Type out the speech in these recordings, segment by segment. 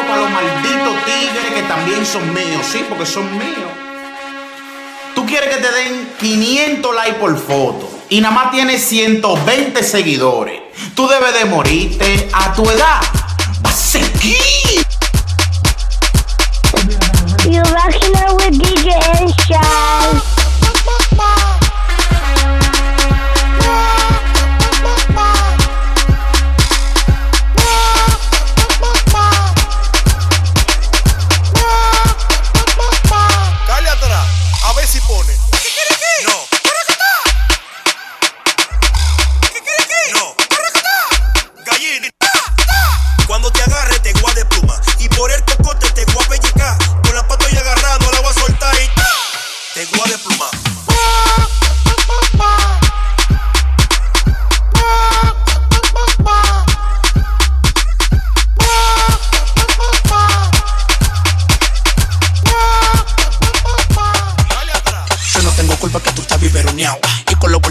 para los malditos tigres que también son míos, sí, porque son míos. Tú quieres que te den 500 likes por foto y nada más tienes 120 seguidores. Tú debes de morirte a tu edad. ¡Va a seguir! You're rocking out with DJ and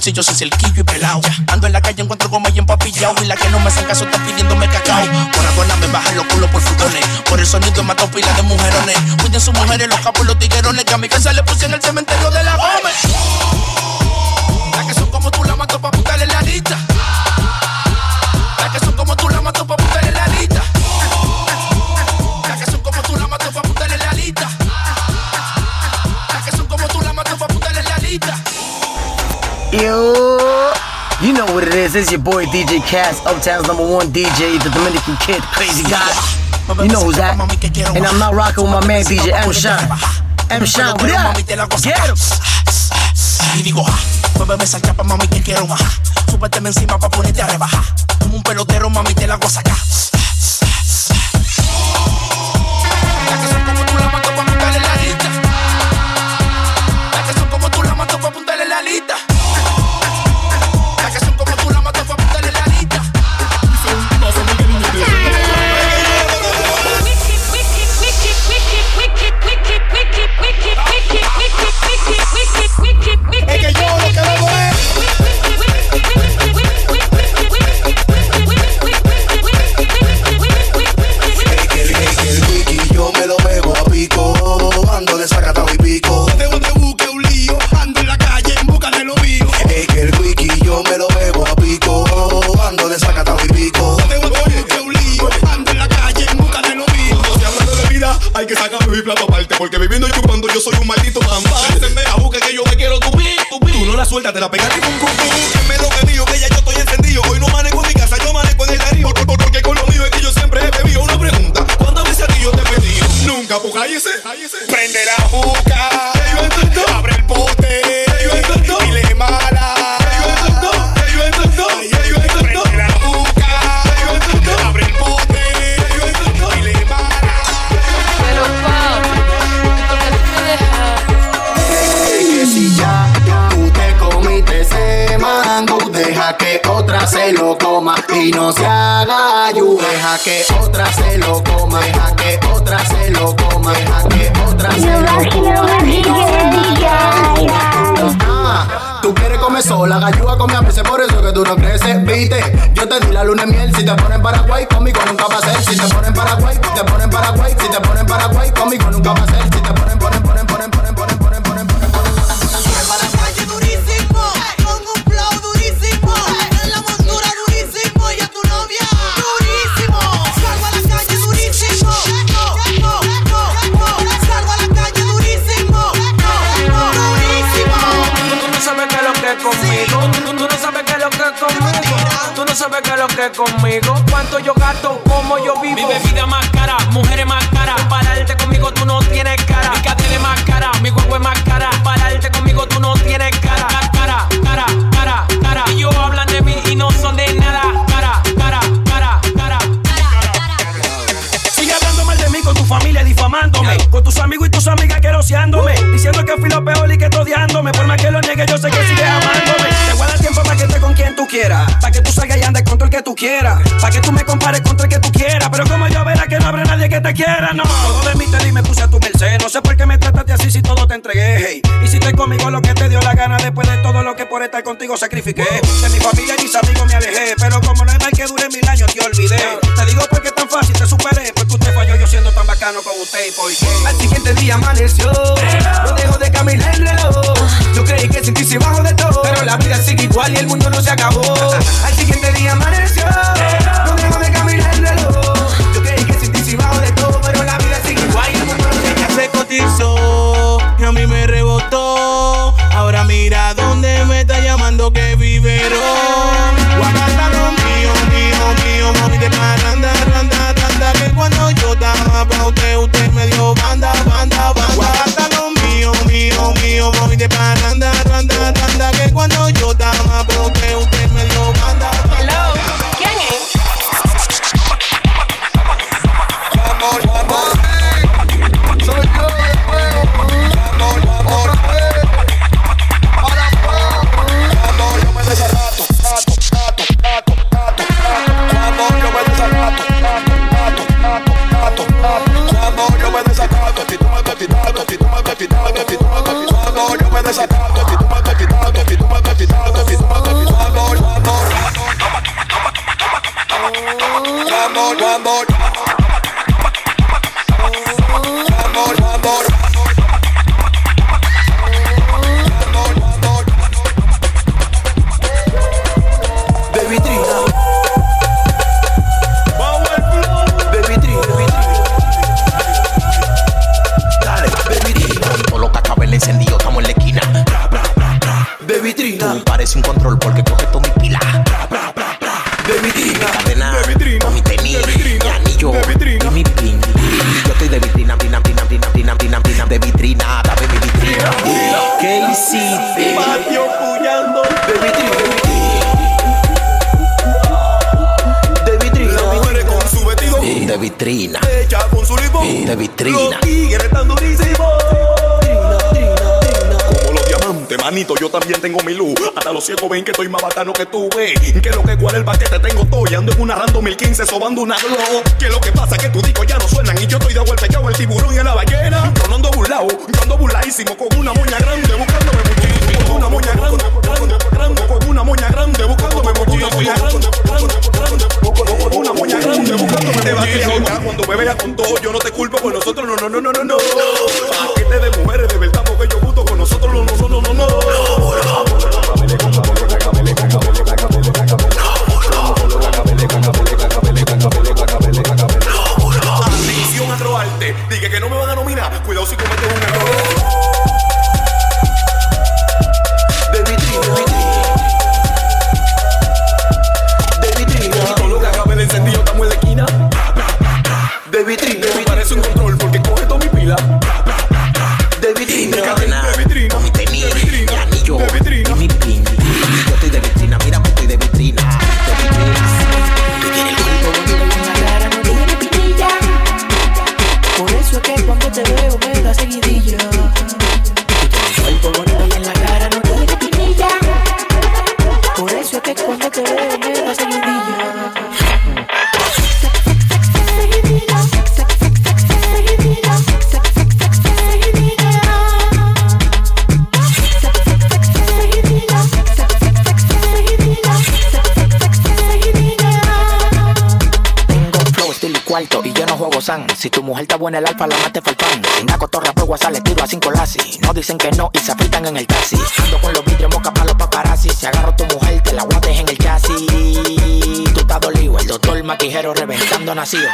Y con los bolsillos sin cerquillo y pelado Ando en la calle, encuentro goma y empapillado Y la que no me hace caso está pidiéndome cacao. Por aduana me bajan los culos por futones Por el sonido mato pila de mujerones. Cuiden sus mujeres, los capos, los tiguerones Que a mi casa le puse en el cementerio de la Gómez it is. Your boy DJ Cass, Uptown's number one DJ, the Dominican kid, crazy guy. You know who's that? And I'm not rocking with my man DJ M Shine. M Shine, what up? Get him. Muéveme esa chapa, mami, que quiero más. Súbeteme encima pa' ponerte a rebajar. Como un pelotero, mami, te la hago sacar. Tú no la sueltas, te la pegas y pum, pum, pum. Lo que mío, que ya yo estoy encendido. Hoy no manejo mi casa, yo manejo en el río. Por- por- Porque con lo mío es que yo siempre he bebido. Una pregunta, ¿cuántas veces a ti yo te pedido? Nunca, pues cállese, cállese. Prende la juca. Abre el pote. Y le mala. yo se lo coma y no se haga yu. Deja que otra se lo coma, deja que otra se lo coma, deja que otra se lo coma. Ah, Tú quieres comer sola, gallúa come a veces, por eso que tú no creces, viste. Yo te di la luna de miel, si te ponen Paraguay, conmigo nunca va a ser. Si te ponen Paraguay, te ponen Paraguay, si te ponen Paraguay, conmigo nunca va a ser. Si te ponen, ponen, Todo de mí te di, me puse a tu merced. No sé por qué me trataste así si todo te entregué. hey. Y si estoy conmigo lo que te dio la gana después de todo lo que por estar contigo sacrifiqué. De mi familia y mis amigos me alejé. Pero como no hay mal que dure mil años, te olvidé. Te digo porque es tan fácil te superé. Porque usted falló, yo sí bacano con usted. Porque al siguiente día amaneció. No dejo de caminar el reloj. Yo creí que sin ti se bajo de todo. Pero la vida sigue igual y el mundo no se acabó. Al siguiente día amaneció. One more, one more. Yo también tengo mi luz. Hasta los ciegos ven que estoy más bacano que tú, ves. Que lo que cuál el paquete tengo todo. Y ando en una rando 1015 sobando una glow. Que lo que pasa que tus discos ya no suenan. Y yo estoy de vuelta echado el tiburón y en la ballena. Yo no ando burlao, yo ando burladísimo con una moña grande buscándome muchísimo. Con una moña grande, grande, grande, con una moña grande buscándome muchísimo. Una moña grande, con una moña grande buscándome te muchísimo. Cuando me veas con todo, yo no te culpo con nosotros, no, no, no, no, no, no. Paquete de mujeres de verdad porque yo gusto con nosotros, no, no, no, no, no, Si tu mujer está buena, el alfa la mate faltan. Si la cotorra por WhatsApp le tiro a cinco. No dicen que no y se apretan en el taxi. Ando con los vidrios moca para los paparazzi. Si agarro tu mujer, te la guates en el chasis. Tú estás dolido, el doctor maquijero reventando nacido.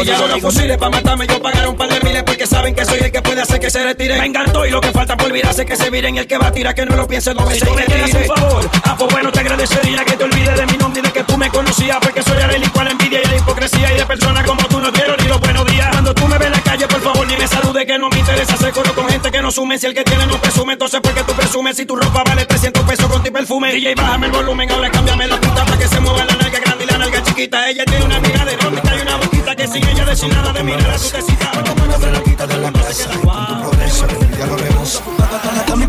maquillaron los fusiles para matarme. Yo pagaron un par de miles porque saben que soy el que puede hacer que se retiren. Vengan todo y lo que falta por mirarse que se miren. El que va a tirar que no lo piense dos veces. Si tú me quieres un favor, ah, pues bueno, te agradecería que te olvides de mi nombre y de que tú me conocías. Porque soy delincuente la envidia y la hipocresía. Y de personas como tú no quiero ni los buenos días. Cuando tú me ves en la calle, por favor, ni me salude que no me interesa hacer coro con gente que no sume. Si el que tiene no presume, entonces porque tú presumes. Si tu ropa vale 300 pesos con tu perfume. DJ, bájame el volumen, ahora cámbiame la puta para que se mueva la nalga nalga chiquita. Ella tiene una amiga de erótica y una boquita que sin ella decir nada de mirar a de la quita de la progreso ya lo vemos. Mi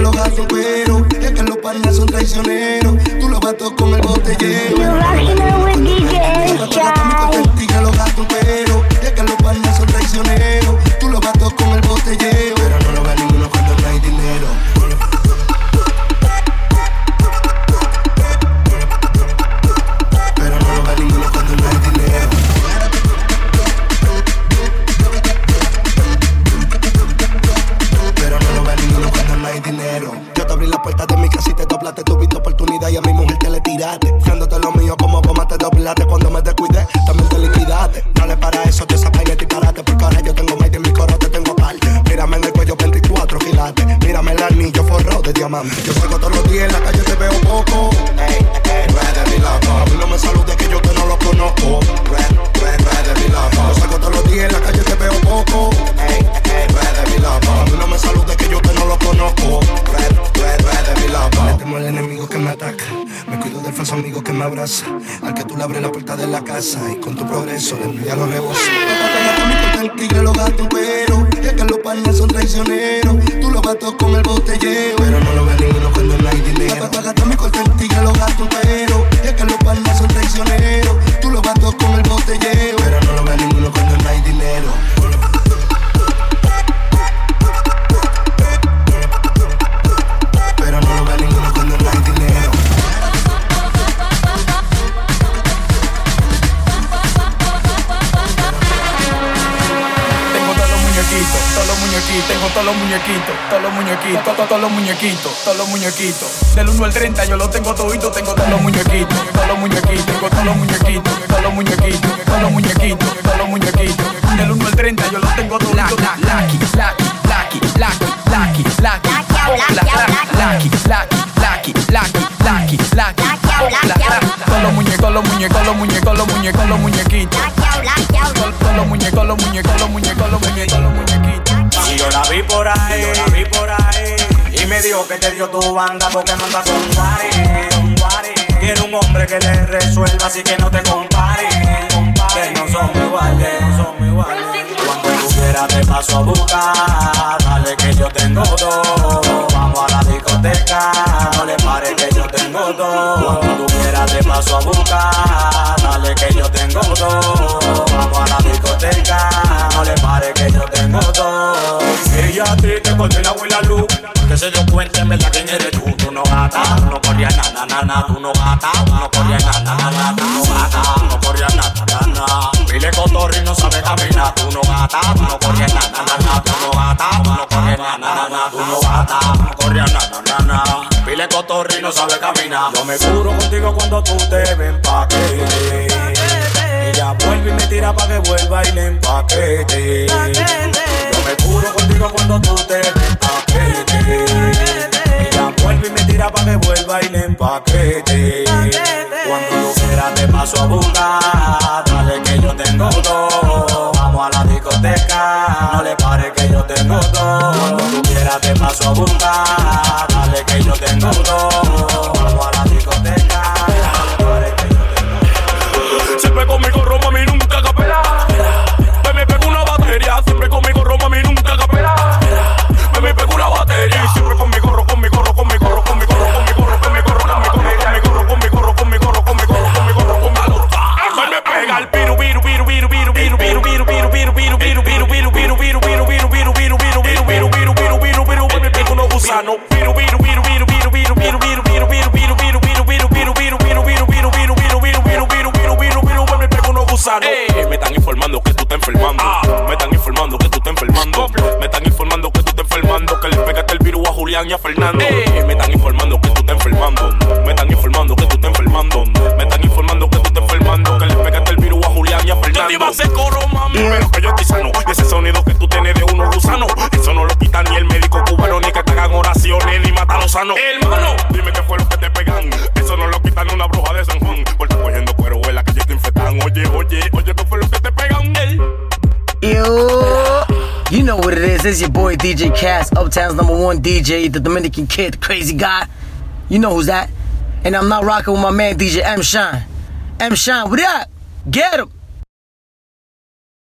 los gatos, pero es que los panas son traicioneros. Tú los gatos con el botellero. You're rocking with DJ Shy. También te liquidaste. Dale para eso, vaina y disparate. Porque ahora yo tengo más de mi coro, te tengo aparte. Mírame en el cuello 24 quilates. Mírame el anillo forrado de diamante. Al que tú le abres la puerta de la casa. Y con tu progreso le envidia los rebozos. El tigre los gatos, pero es que los panas son traicioneros. Tú los gatos con el botellero. Pero no lo ve ninguno cuando no hay dinero. Gata mi corte el tigre los gatos, pero es que los panas son traicioneros. Tú los gatos con el botellero. Pero no lo ve ninguno cuando no hay dinero. Todos los muñequitos, todos los muñequitos, to- to- todos los muñequitos, todos los muñequitos. Del 1 al 30 yo los tengo toditos, tengo todos los muñequitos, todos los muñequitos, tengo todos los muñequitos, todos los muñequitos, todos los muñequitos, todos los muñequitos. Del 1 al 30 yo los tengo lucky, lucky, lucky, lucky, lucky, lucky, lucky, lucky, lucky, lucky, lucky. Todos los muñecos, los muñecos, los muñecos, los muñecos, los muñequitos. Todos los muñecos, los muñecos, los muñecos, los muñecos, los muñequitos. Y yo la vi por ahí, yo la vi por ahí. Y me dijo que te dio tu banda porque no anda con Wari. Quiero un hombre que le resuelva, así que no te compare, Que no somos iguales, no somos iguales. Cuando tú quieras te paso a buscar. Dale que yo tengo todo. Vamos a la discoteca. No le pare que yo tengo todo. Cuando tú quieras te paso a buscar. Dale que yo tengo todo. Vamos a la discoteca. No le pare que yo tengo todo. Ella a ti te corté la abuela luz. Que se dio cuenta en verdad quién eres tú. Tú no gata, tú no corrías na na na na. Tú no gata, no corrías na na na na. Tú no gata, no corrías na na na na. Pile cotorri no sabe caminar. Tú no gata, tú no corrías na. Tú no gata, tú no corrías na. Tú no gata, tú no corrías na na cotorri no sabe caminar. Yo me curo contigo cuando tú te ven paquete. Ella vuelve y me tira pa' que vuelva y le empaquete. Yo me curo contigo cuando tú te ven paquete. Ella vuelve y me tira pa' que vuelva y le empaquete. Cuando tú quieras te paso a buscar. Todo. Vamos a la discoteca. No le pare que yo tengo todo. Cuando quieras te paso a buscar. Dale que yo tengo todo. Vamos a la discoteca. Gusanos. Eso no lo quita ni el médico cubano, ni que te hagan oraciones, ni mata a los sanos. Hermano, dime qué fue lo que te pegan. Eso no lo quita ni una bruja de San Juan. Por estar cogiendo cuero en la calle te infectan. Oye, oye, oye, ¿qué fue lo que te pegan? Ey. Yo, you know what it is. It's your boy DJ Cass, Uptown's number one DJ, the Dominican kid, crazy guy. You know who's that. And I'm not rocking with my man DJ M Shine. M Shine, what up? Get him.